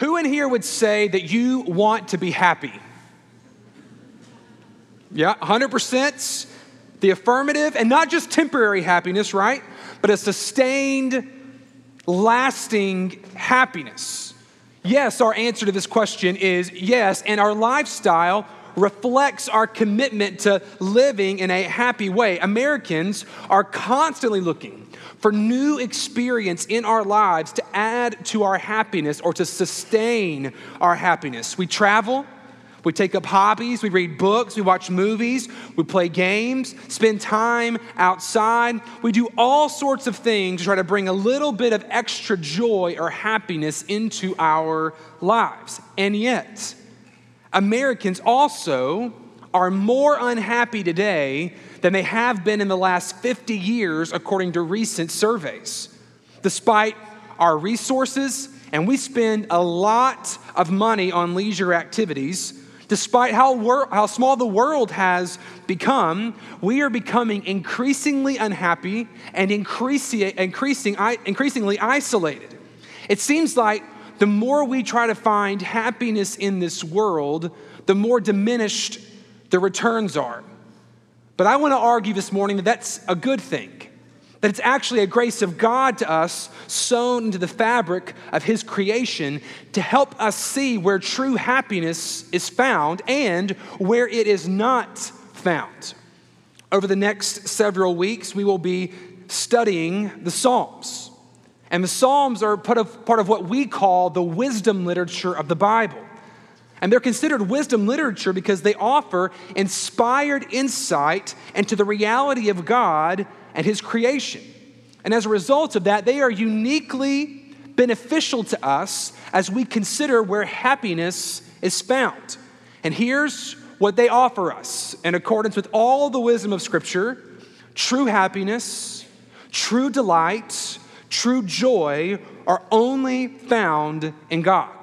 Who in here would say that you want to be happy? Yeah, 100% the affirmative, and not just temporary happiness, right? But a sustained, lasting happiness. Yes, our answer to this question is yes, and our lifestyle reflects our commitment to living in a happy way. Americans are constantly looking for new experience in our lives to add to our happiness or to sustain our happiness. We travel, we take up hobbies, we read books, we watch movies, we play games, spend time outside. We do all sorts of things to try to bring a little bit of extra joy or happiness into our lives. And yet, Americans also are more unhappy today than they have been in the last 50 years, according to recent surveys. Despite our resources, and we spend a lot of money on leisure activities, despite how, wor- how small the world has become, we are becoming increasingly unhappy and increasing, increasing, increasingly isolated. It seems like the more we try to find happiness in this world, the more diminished the returns are. But I want to argue this morning that that's a good thing, that it's actually a grace of God to us sewn into the fabric of His creation to help us see where true happiness is found and where it is not found. Over the next several weeks, we will be studying the Psalms. And the Psalms are part of, part of what we call the wisdom literature of the Bible. And they're considered wisdom literature because they offer inspired insight into the reality of God and His creation. And as a result of that, they are uniquely beneficial to us as we consider where happiness is found. And here's what they offer us in accordance with all the wisdom of Scripture true happiness, true delight, true joy are only found in God.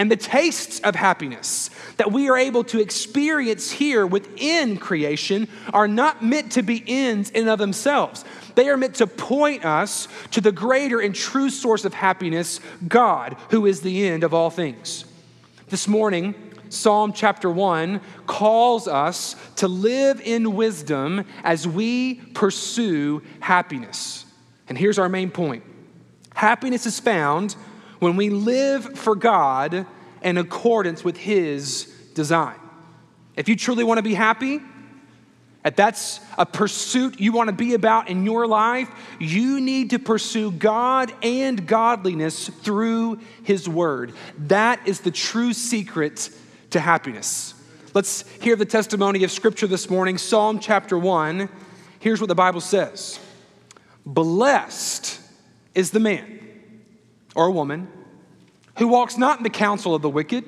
And the tastes of happiness that we are able to experience here within creation are not meant to be ends in and of themselves. They are meant to point us to the greater and true source of happiness, God, who is the end of all things. This morning, Psalm chapter 1 calls us to live in wisdom as we pursue happiness. And here's our main point happiness is found when we live for God in accordance with His design. If you truly want to be happy, if that's a pursuit you want to be about in your life, you need to pursue God and godliness through His Word. That is the true secret to happiness. Let's hear the testimony of Scripture this morning, Psalm chapter 1. Here's what the Bible says Blessed is the man or a woman who walks not in the counsel of the wicked,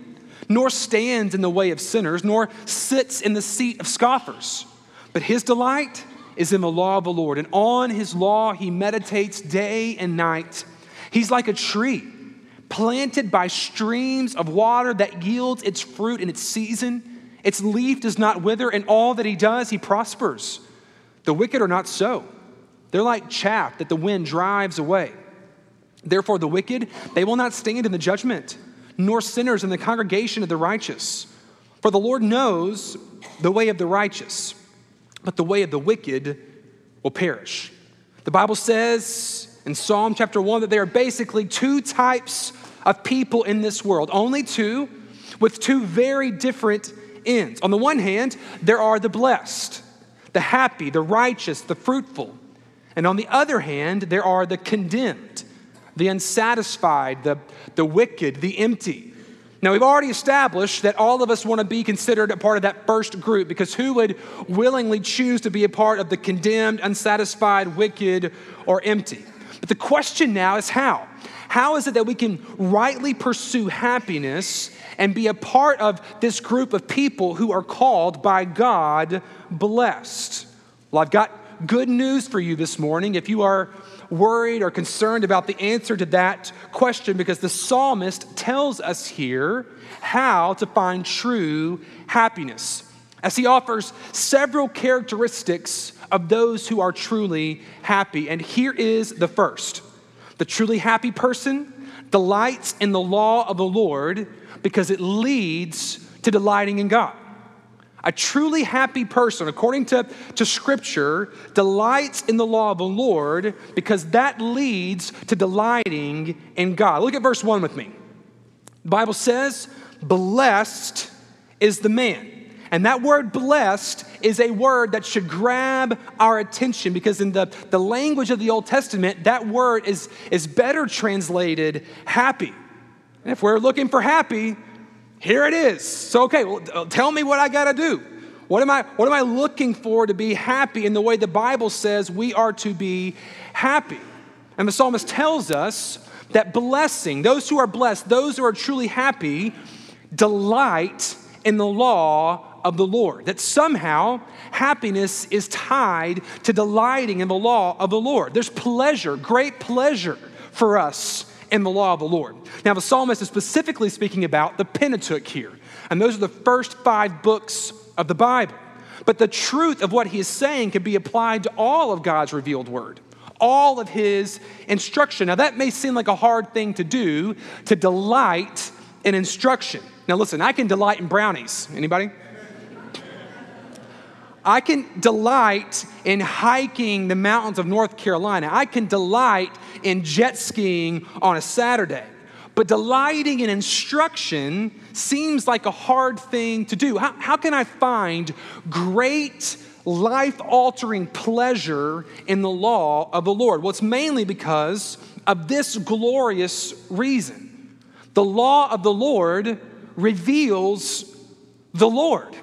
nor stands in the way of sinners, nor sits in the seat of scoffers. But his delight is in the law of the Lord, and on his law he meditates day and night. He's like a tree planted by streams of water that yields its fruit in its season. Its leaf does not wither, and all that he does, he prospers. The wicked are not so. They're like chaff that the wind drives away. Therefore, the wicked, they will not stand in the judgment, nor sinners in the congregation of the righteous. For the Lord knows the way of the righteous, but the way of the wicked will perish. The Bible says in Psalm chapter 1 that there are basically two types of people in this world, only two, with two very different ends. On the one hand, there are the blessed, the happy, the righteous, the fruitful. And on the other hand, there are the condemned, the unsatisfied, the, the wicked, the empty. Now, we've already established that all of us want to be considered a part of that first group because who would willingly choose to be a part of the condemned, unsatisfied, wicked, or empty? But the question now is how? How is it that we can rightly pursue happiness and be a part of this group of people who are called by God blessed? Well, I've got good news for you this morning if you are worried or concerned about the answer to that question because the psalmist tells us here how to find true happiness as he offers several characteristics of those who are truly happy. And here is the first the truly happy person delights in the law of the Lord because it leads to delighting in God. A truly happy person, according to, to Scripture, delights in the law of the Lord because that leads to delighting in God. Look at verse 1 with me. The Bible says, Blessed is the man. And that word blessed is a word that should grab our attention because in the, the language of the Old Testament, that word is, is better translated happy. And if we're looking for happy, here it is. So, okay, well, uh, tell me what I got to do. What am, I, what am I looking for to be happy in the way the Bible says we are to be happy? And the psalmist tells us that blessing, those who are blessed, those who are truly happy, delight in the law of the Lord. That somehow happiness is tied to delighting in the law of the Lord. There's pleasure, great pleasure for us in the law of the Lord. Now, the psalmist is specifically speaking about the Pentateuch here, and those are the first five books of the Bible. But the truth of what he is saying can be applied to all of God's revealed word, all of his instruction. Now, that may seem like a hard thing to do, to delight in instruction. Now, listen, I can delight in brownies. Anybody? I can delight in hiking the mountains of North Carolina. I can delight in jet skiing on a Saturday. But delighting in instruction seems like a hard thing to do. How, how can I find great life altering pleasure in the law of the Lord? Well, it's mainly because of this glorious reason. The law of the Lord reveals the Lord.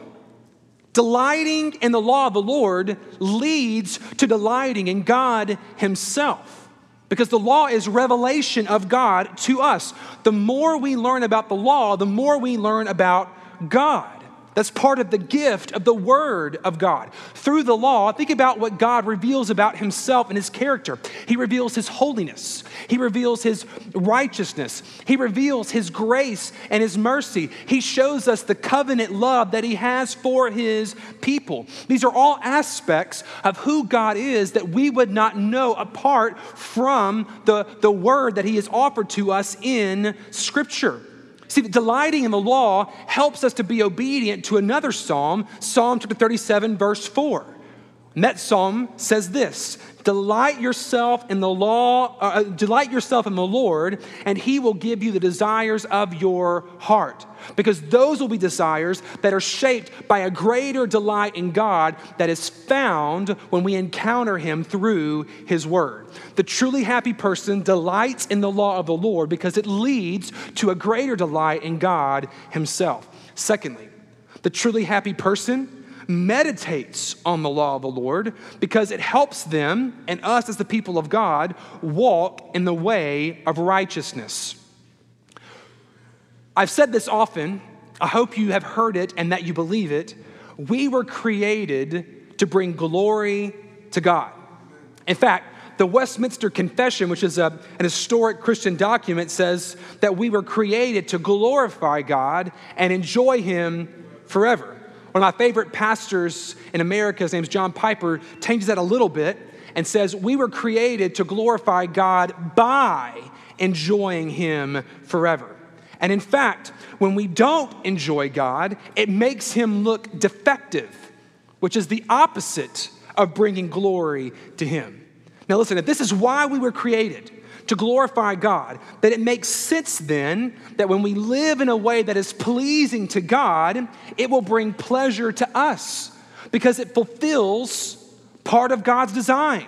Delighting in the law of the Lord leads to delighting in God Himself. Because the law is revelation of God to us. The more we learn about the law, the more we learn about God. That's part of the gift of the Word of God. Through the law, think about what God reveals about Himself and His character. He reveals His holiness, He reveals His righteousness, He reveals His grace and His mercy. He shows us the covenant love that He has for His people. These are all aspects of who God is that we would not know apart from the, the Word that He has offered to us in Scripture. See, delighting in the law helps us to be obedient to another psalm, Psalm chapter 37, verse 4. And that psalm says this Delight yourself in the law, uh, uh, delight yourself in the Lord, and he will give you the desires of your heart. Because those will be desires that are shaped by a greater delight in God that is found when we encounter him through his word. The truly happy person delights in the law of the Lord because it leads to a greater delight in God himself. Secondly, the truly happy person meditates on the law of the Lord because it helps them and us as the people of God walk in the way of righteousness. I've said this often. I hope you have heard it and that you believe it. We were created to bring glory to God. In fact, the Westminster Confession, which is a, an historic Christian document, says that we were created to glorify God and enjoy Him forever. One of my favorite pastors in America, his name's John Piper, changes that a little bit and says, We were created to glorify God by enjoying Him forever. And in fact, when we don't enjoy God, it makes Him look defective, which is the opposite of bringing glory to Him. Now, listen, if this is why we were created, to glorify God, that it makes sense then that when we live in a way that is pleasing to God, it will bring pleasure to us because it fulfills part of God's design.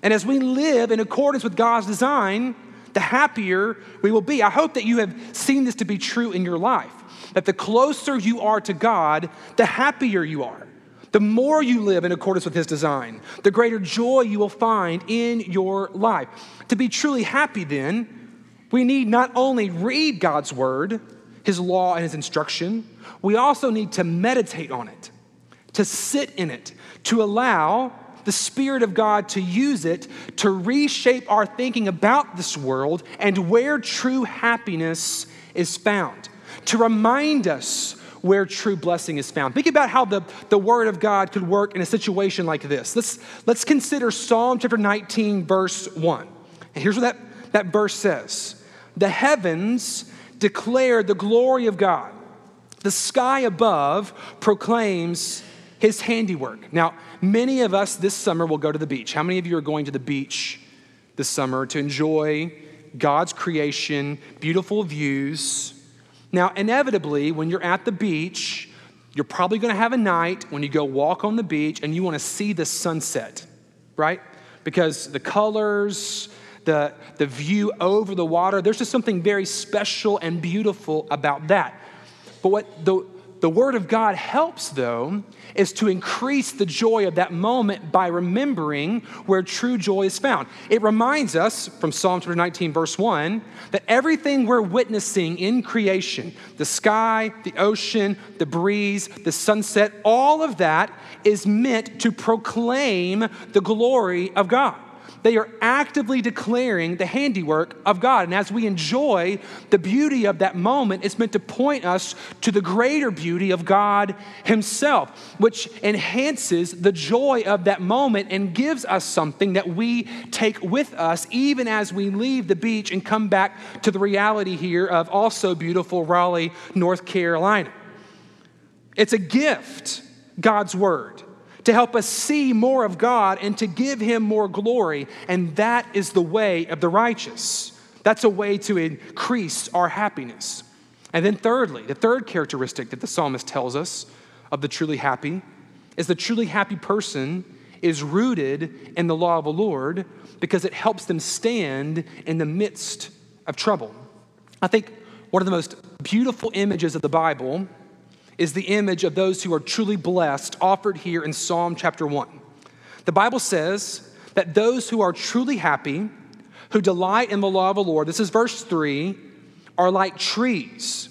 And as we live in accordance with God's design, the happier we will be. I hope that you have seen this to be true in your life. That the closer you are to God, the happier you are. The more you live in accordance with His design, the greater joy you will find in your life. To be truly happy, then, we need not only read God's Word, His law, and His instruction, we also need to meditate on it, to sit in it, to allow the Spirit of God to use it to reshape our thinking about this world and where true happiness is found, to remind us where true blessing is found. Think about how the, the Word of God could work in a situation like this. Let's, let's consider Psalm chapter 19, verse 1. And here's what that, that verse says The heavens declare the glory of God. The sky above proclaims his handiwork. Now, many of us this summer will go to the beach. How many of you are going to the beach this summer to enjoy God's creation, beautiful views? Now, inevitably, when you're at the beach, you're probably going to have a night when you go walk on the beach and you want to see the sunset, right? Because the colors, the, the view over the water, there's just something very special and beautiful about that. But what the, the Word of God helps, though, is to increase the joy of that moment by remembering where true joy is found. It reminds us from Psalm 19, verse 1, that everything we're witnessing in creation the sky, the ocean, the breeze, the sunset all of that is meant to proclaim the glory of God. They are actively declaring the handiwork of God. And as we enjoy the beauty of that moment, it's meant to point us to the greater beauty of God Himself, which enhances the joy of that moment and gives us something that we take with us even as we leave the beach and come back to the reality here of also beautiful Raleigh, North Carolina. It's a gift, God's Word to help us see more of God and to give Him more glory. And that is the way of the righteous. That's a way to increase our happiness. And then, thirdly, the third characteristic that the psalmist tells us of the truly happy is the truly happy person is rooted in the law of the Lord because it helps them stand in the midst of trouble. I think one of the most beautiful images of the Bible is the image of those who are truly blessed offered here in Psalm chapter 1. The Bible says that those who are truly happy, who delight in the law of the Lord, this is verse 3, are like trees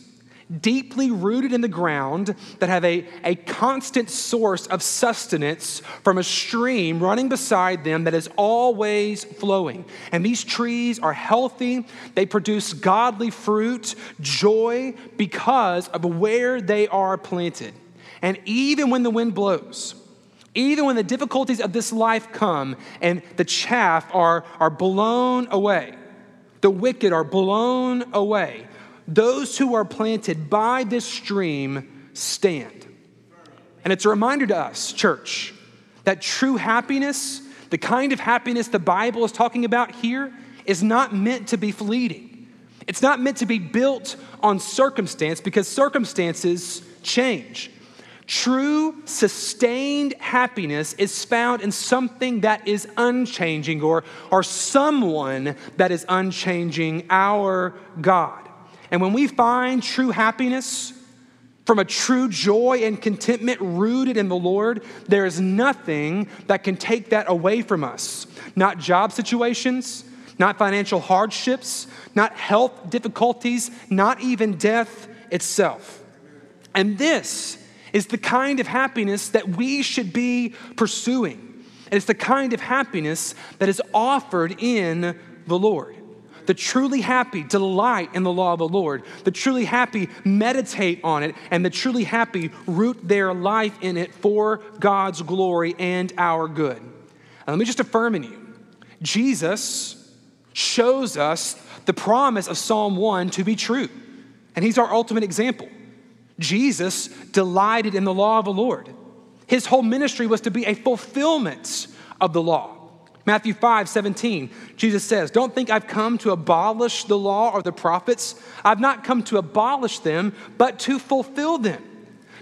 deeply rooted in the ground that have a, a constant source of sustenance from a stream running beside them that is always flowing. And these trees are healthy, they produce godly fruit, joy, because of where they are planted. And even when the wind blows, even when the difficulties of this life come and the chaff are, are blown away, the wicked are blown away, those who are planted by this stream stand. And it's a reminder to us, church, that true happiness, the kind of happiness the Bible is talking about here, is not meant to be fleeting. It's not meant to be built on circumstance because circumstances change. True, sustained happiness is found in something that is unchanging or, or someone that is unchanging, our God. And when we find true happiness from a true joy and contentment rooted in the Lord, there is nothing that can take that away from us. Not job situations, not financial hardships, not health difficulties, not even death itself. And this is the kind of happiness that we should be pursuing. And it's the kind of happiness that is offered in the Lord. The truly happy delight in the law of the Lord. The truly happy meditate on it, and the truly happy root their life in it for God's glory and our good. And let me just affirm in you Jesus shows us the promise of Psalm 1 to be true, and He's our ultimate example. Jesus delighted in the law of the Lord. His whole ministry was to be a fulfillment of the law. Matthew 5, 17, Jesus says, Don't think I've come to abolish the law or the prophets. I've not come to abolish them, but to fulfill them.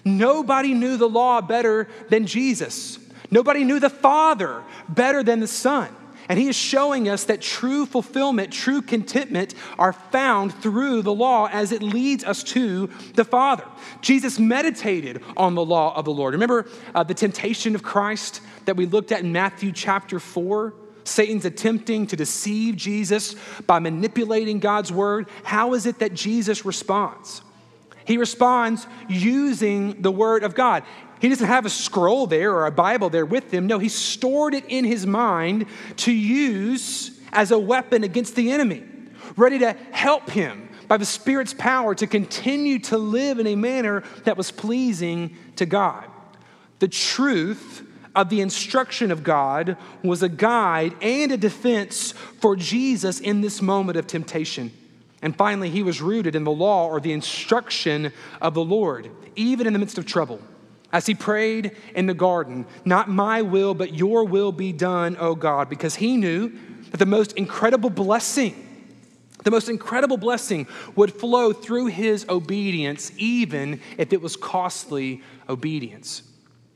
Nobody knew the law better than Jesus. Nobody knew the Father better than the Son. And he is showing us that true fulfillment, true contentment are found through the law as it leads us to the Father. Jesus meditated on the law of the Lord. Remember uh, the temptation of Christ? that we looked at in Matthew chapter 4? Satan's attempting to deceive Jesus by manipulating God's word. How is it that Jesus responds? He responds using the word of God. He doesn't have a scroll there or a Bible there with him. No, he stored it in his mind to use as a weapon against the enemy, ready to help him by the Spirit's power to continue to live in a manner that was pleasing to God. The truth of the instruction of God was a guide and a defense for Jesus in this moment of temptation. And finally, he was rooted in the law or the instruction of the Lord, even in the midst of trouble. As he prayed in the garden, not my will, but your will be done, O God, because he knew that the most incredible blessing, the most incredible blessing would flow through his obedience, even if it was costly obedience.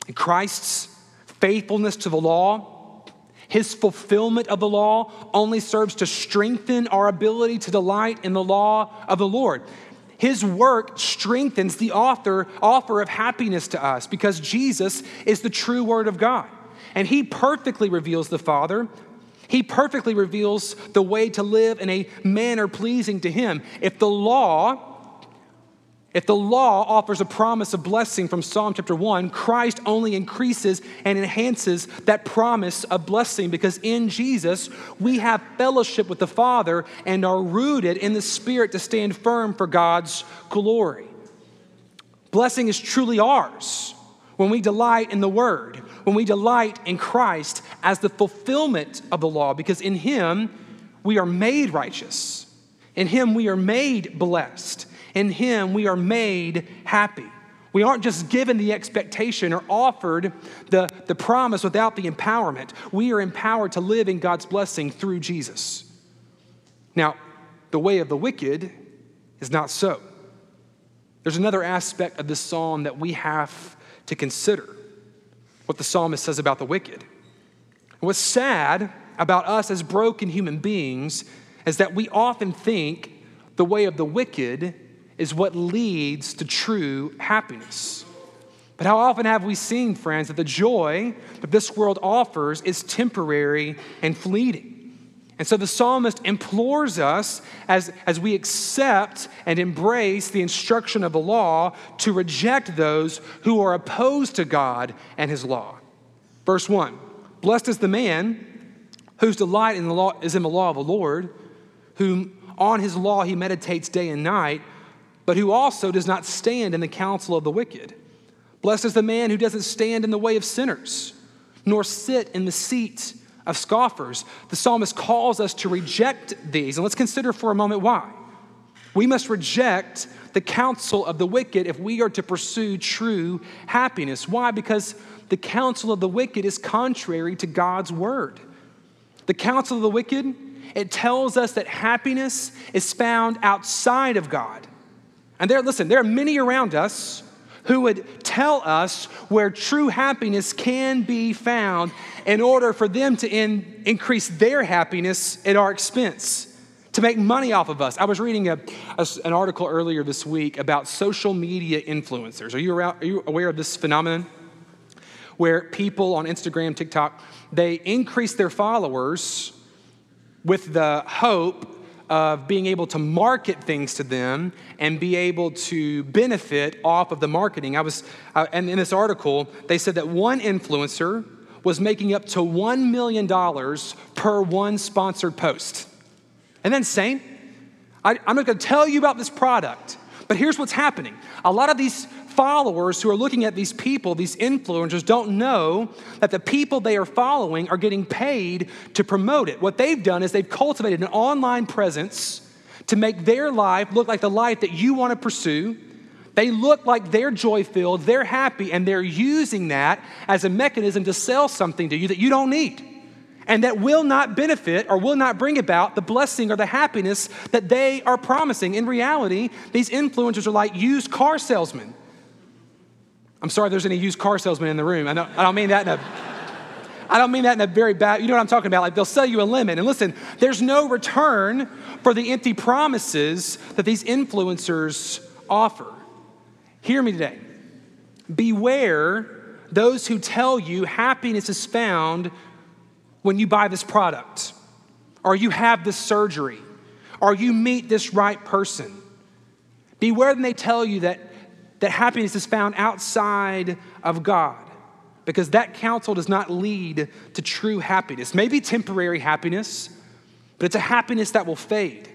And Christ's faithfulness to the law, his fulfillment of the law only serves to strengthen our ability to delight in the law of the Lord. His work strengthens the author, offer of happiness to us because Jesus is the true Word of God. And He perfectly reveals the Father. He perfectly reveals the way to live in a manner pleasing to Him. If the law if the law offers a promise of blessing from Psalm chapter 1, Christ only increases and enhances that promise of blessing because in Jesus we have fellowship with the Father and are rooted in the Spirit to stand firm for God's glory. Blessing is truly ours when we delight in the Word, when we delight in Christ as the fulfillment of the law, because in Him we are made righteous, in Him we are made blessed. In Him, we are made happy. We aren't just given the expectation or offered the, the promise without the empowerment. We are empowered to live in God's blessing through Jesus. Now, the way of the wicked is not so. There's another aspect of this psalm that we have to consider what the psalmist says about the wicked. What's sad about us as broken human beings is that we often think the way of the wicked is what leads to true happiness. But how often have we seen, friends, that the joy that this world offers is temporary and fleeting? And so the psalmist implores us as, as we accept and embrace the instruction of the law to reject those who are opposed to God and his law. Verse 1 Blessed is the man whose delight in the law is in the law of the Lord, whom on his law he meditates day and night but who also does not stand in the counsel of the wicked. Blessed is the man who doesn't stand in the way of sinners, nor sit in the seat of scoffers. The psalmist calls us to reject these. And let's consider for a moment why. We must reject the counsel of the wicked if we are to pursue true happiness. Why? Because the counsel of the wicked is contrary to God's word. The counsel of the wicked, it tells us that happiness is found outside of God. And there, listen, there are many around us who would tell us where true happiness can be found in order for them to in, increase their happiness at our expense, to make money off of us. I was reading a, a, an article earlier this week about social media influencers. Are you, around, are you aware of this phenomenon? Where people on Instagram, TikTok, they increase their followers with the hope of being able to market things to them and be able to benefit off of the marketing. I was, uh, and in this article, they said that one influencer was making up to $1 million per one sponsored post. And then, insane? I, I'm not gonna tell you about this product, but here's what's happening. A lot of these followers who are looking at these people, these influencers, don't know that the people they are following are getting paid to promote it. What they've done is they've cultivated an online presence to make their life look like the life that you want to pursue. They look like they're joy filled, they're happy, and they're using that as a mechanism to sell something to you that you don't need and that will not benefit or will not bring about the blessing or the happiness that they are promising. In reality, these influencers are like used car salesmen. I'm sorry there's any used car salesman in the room. I don't, I don't mean that in a I don't mean that in a very bad, you know what I'm talking about? Like they'll sell you a lemon. And listen, there's no return for the empty promises that these influencers offer. Hear me today. Beware those who tell you happiness is found when you buy this product, or you have this surgery, or you meet this right person. Beware when they tell you that that happiness is found outside of God because that counsel does not lead to true happiness. Maybe temporary happiness, but it's a happiness that will fade.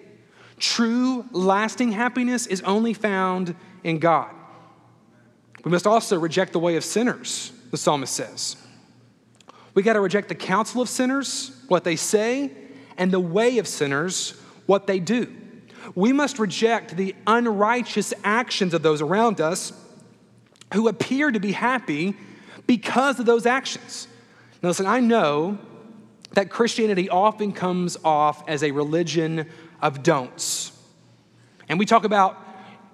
True, lasting happiness is only found in God. We must also reject the way of sinners, the psalmist says. We got to reject the counsel of sinners, what they say, and the way of sinners, what they do. We must reject the unrighteous actions of those around us who appear to be happy because of those actions. Now, listen, I know that Christianity often comes off as a religion of don'ts. And we talk about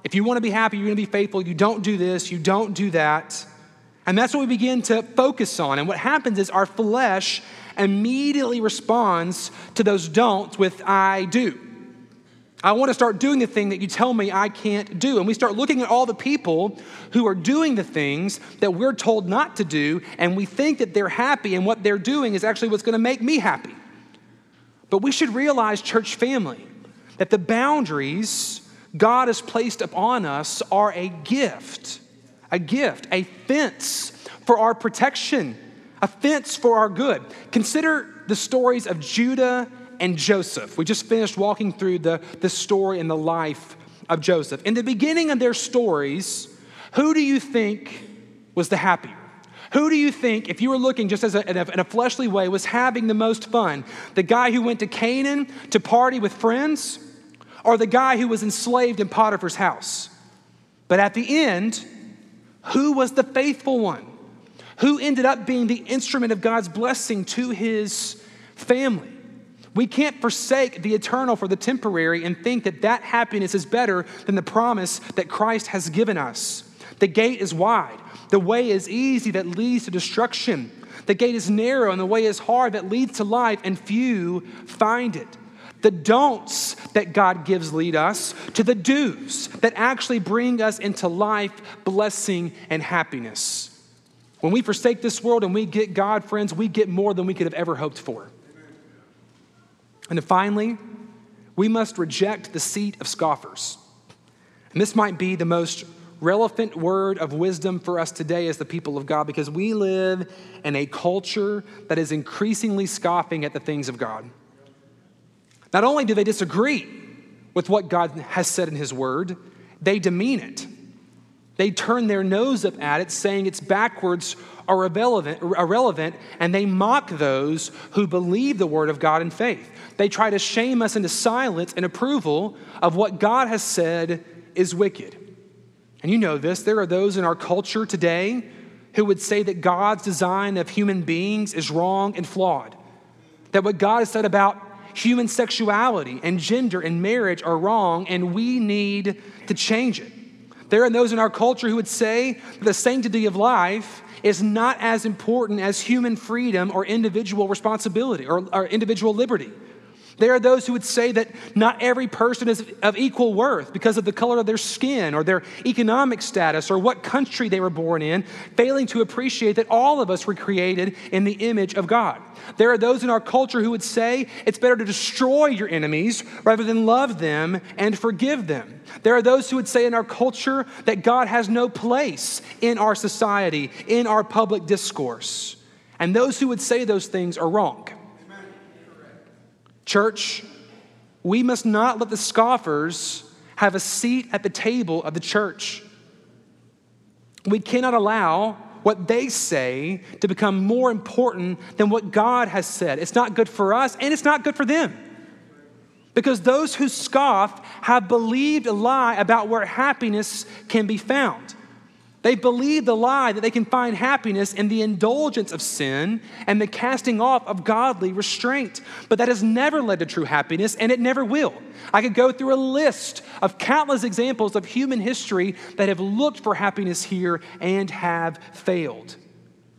if you want to be happy, you're going to be faithful, you don't do this, you don't do that. And that's what we begin to focus on. And what happens is our flesh immediately responds to those don'ts with I do. I want to start doing the thing that you tell me I can't do. And we start looking at all the people who are doing the things that we're told not to do, and we think that they're happy, and what they're doing is actually what's going to make me happy. But we should realize, church family, that the boundaries God has placed upon us are a gift, a gift, a fence for our protection, a fence for our good. Consider the stories of Judah and Joseph. We just finished walking through the, the story and the life of Joseph. In the beginning of their stories, who do you think was the happier? Who do you think, if you were looking just as a, in, a, in a fleshly way, was having the most fun? The guy who went to Canaan to party with friends, or the guy who was enslaved in Potiphar's house? But at the end, who was the faithful one? Who ended up being the instrument of God's blessing to his family? We can't forsake the eternal for the temporary and think that that happiness is better than the promise that Christ has given us. The gate is wide, the way is easy that leads to destruction. The gate is narrow and the way is hard that leads to life, and few find it. The don'ts that God gives lead us to the do's that actually bring us into life, blessing, and happiness. When we forsake this world and we get God, friends, we get more than we could have ever hoped for. And finally, we must reject the seat of scoffers. And this might be the most relevant word of wisdom for us today as the people of God because we live in a culture that is increasingly scoffing at the things of God. Not only do they disagree with what God has said in His Word, they demean it. They turn their nose up at it, saying it's backwards or irrelevant, irrelevant, and they mock those who believe the Word of God in faith. They try to shame us into silence and approval of what God has said is wicked. And you know this, there are those in our culture today who would say that God's design of human beings is wrong and flawed. That what God has said about human sexuality and gender and marriage are wrong, and we need to change it. There are those in our culture who would say that the sanctity of life is not as important as human freedom or individual responsibility or, or individual liberty. There are those who would say that not every person is of equal worth because of the color of their skin or their economic status or what country they were born in, failing to appreciate that all of us were created in the image of God. There are those in our culture who would say it's better to destroy your enemies rather than love them and forgive them. There are those who would say in our culture that God has no place in our society, in our public discourse. And those who would say those things are wrong. Church, we must not let the scoffers have a seat at the table of the church. We cannot allow what they say to become more important than what God has said. It's not good for us and it's not good for them. Because those who scoff have believed a lie about where happiness can be found. They believe the lie that they can find happiness in the indulgence of sin and the casting off of godly restraint. But that has never led to true happiness, and it never will. I could go through a list of countless examples of human history that have looked for happiness here and have failed.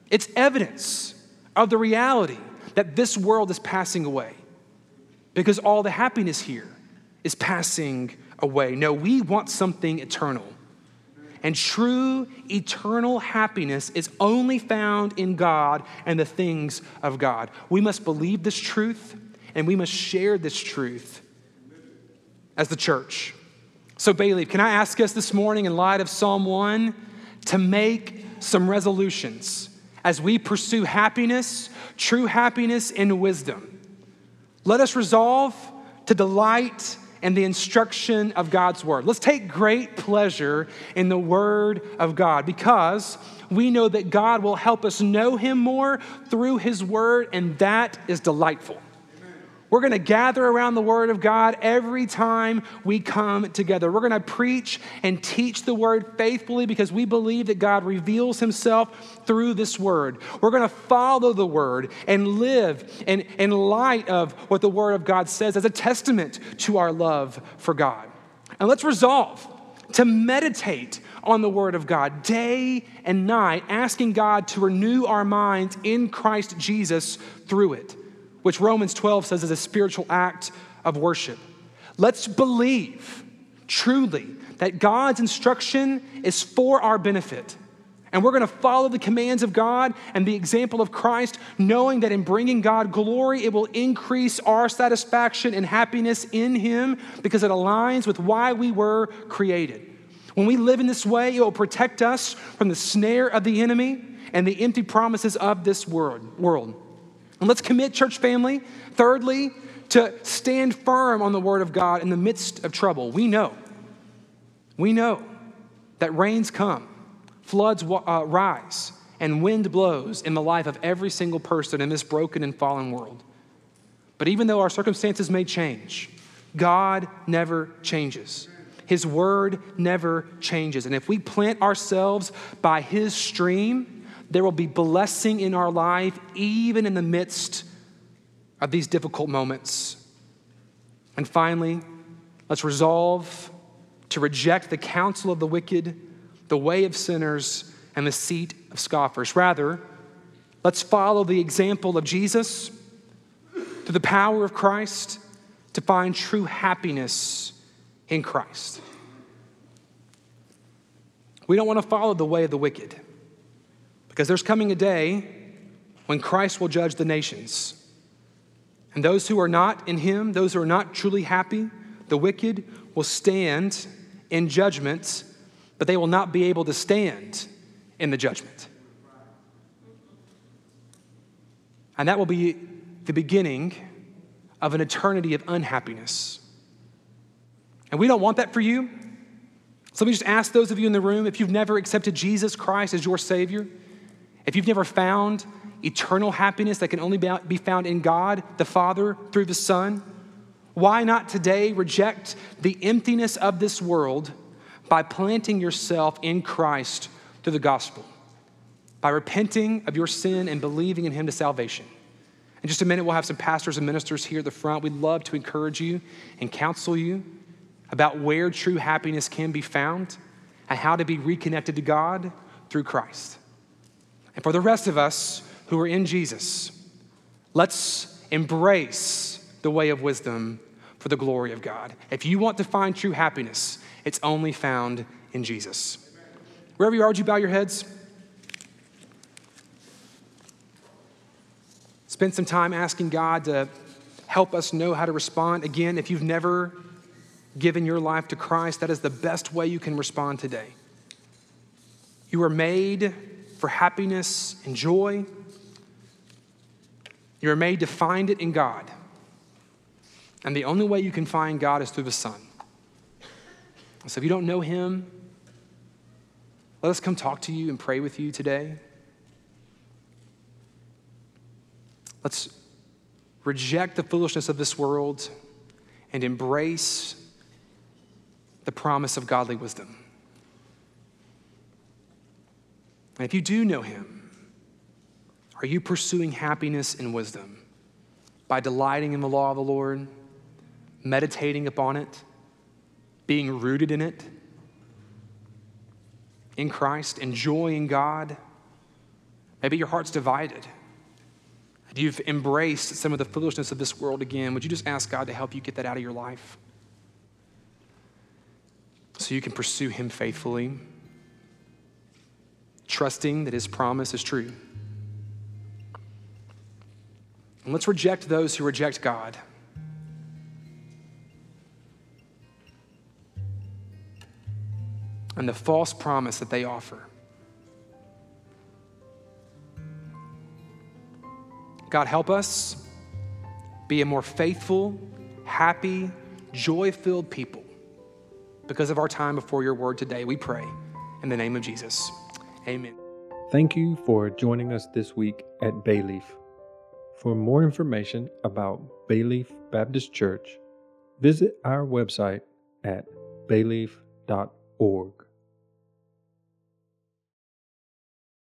It's evidence of the reality that this world is passing away because all the happiness here is passing away. No, we want something eternal. And true eternal happiness is only found in God and the things of God. We must believe this truth and we must share this truth as the church. So, Bayleaf, can I ask us this morning, in light of Psalm 1, to make some resolutions as we pursue happiness, true happiness, and wisdom? Let us resolve to delight and the instruction of God's word. Let's take great pleasure in the word of God because we know that God will help us know him more through his word, and that is delightful. We're going to gather around the Word of God every time we come together. We're going to preach and teach the Word faithfully because we believe that God reveals Himself through this Word. We're going to follow the Word and live in, in light of what the Word of God says as a testament to our love for God. And let's resolve to meditate on the Word of God day and night, asking God to renew our minds in Christ Jesus through it which Romans 12 says is a spiritual act of worship. Let's believe truly that God's instruction is for our benefit. And we're going to follow the commands of God and the example of Christ, knowing that in bringing God glory, it will increase our satisfaction and happiness in Him because it aligns with why we were created. When we live in this way, it will protect us from the snare of the enemy and the empty promises of this world. world. And let's commit, church family, thirdly, to stand firm on the word of God in the midst of trouble. We know, we know that rains come, floods uh, rise, and wind blows in the life of every single person in this broken and fallen world. But even though our circumstances may change, God never changes. His word never changes. And if we plant ourselves by His stream, there will be blessing in our life, even in the midst of these difficult moments. And finally, let's resolve to reject the counsel of the wicked, the way of sinners, and the seat of scoffers. Rather, let's follow the example of Jesus through the power of Christ to find true happiness in Christ. We don't want to follow the way of the wicked. Because there's coming a day when Christ will judge the nations. And those who are not in him, those who are not truly happy, the wicked will stand in judgment, but they will not be able to stand in the judgment. And that will be the beginning of an eternity of unhappiness. And we don't want that for you. So let me just ask those of you in the room if you've never accepted Jesus Christ as your Savior, if you've never found eternal happiness that can only be found in God, the Father, through the Son, why not today reject the emptiness of this world by planting yourself in Christ through the gospel, by repenting of your sin and believing in Him to salvation? In just a minute, we'll have some pastors and ministers here at the front. We'd love to encourage you and counsel you about where true happiness can be found and how to be reconnected to God through Christ. And for the rest of us who are in Jesus, let's embrace the way of wisdom for the glory of God. If you want to find true happiness, it's only found in Jesus. Wherever you are, would you bow your heads? Spend some time asking God to help us know how to respond. Again, if you've never given your life to Christ, that is the best way you can respond today. You are made for happiness and joy. You are made to find it in God. And the only way you can find God is through the Son. So if you don't know Him, let us come talk to you and pray with you today. Let's reject the foolishness of this world and embrace the promise of godly wisdom. And if you do know him, are you pursuing happiness and wisdom by delighting in the law of the Lord, meditating upon it, being rooted in it, in Christ, enjoying God? Maybe your heart's divided. You've embraced some of the foolishness of this world again. Would you just ask God to help you get that out of your life? So you can pursue Him faithfully trusting that his promise is true. And let's reject those who reject God. And the false promise that they offer. God, help us be a more faithful, happy, joy filled people because of our time before your word today. We pray in the name of Jesus. Amen. Thank you for joining us this week at Bayleaf. For more information about Bayleaf Baptist Church, visit our website at bayleaf.org.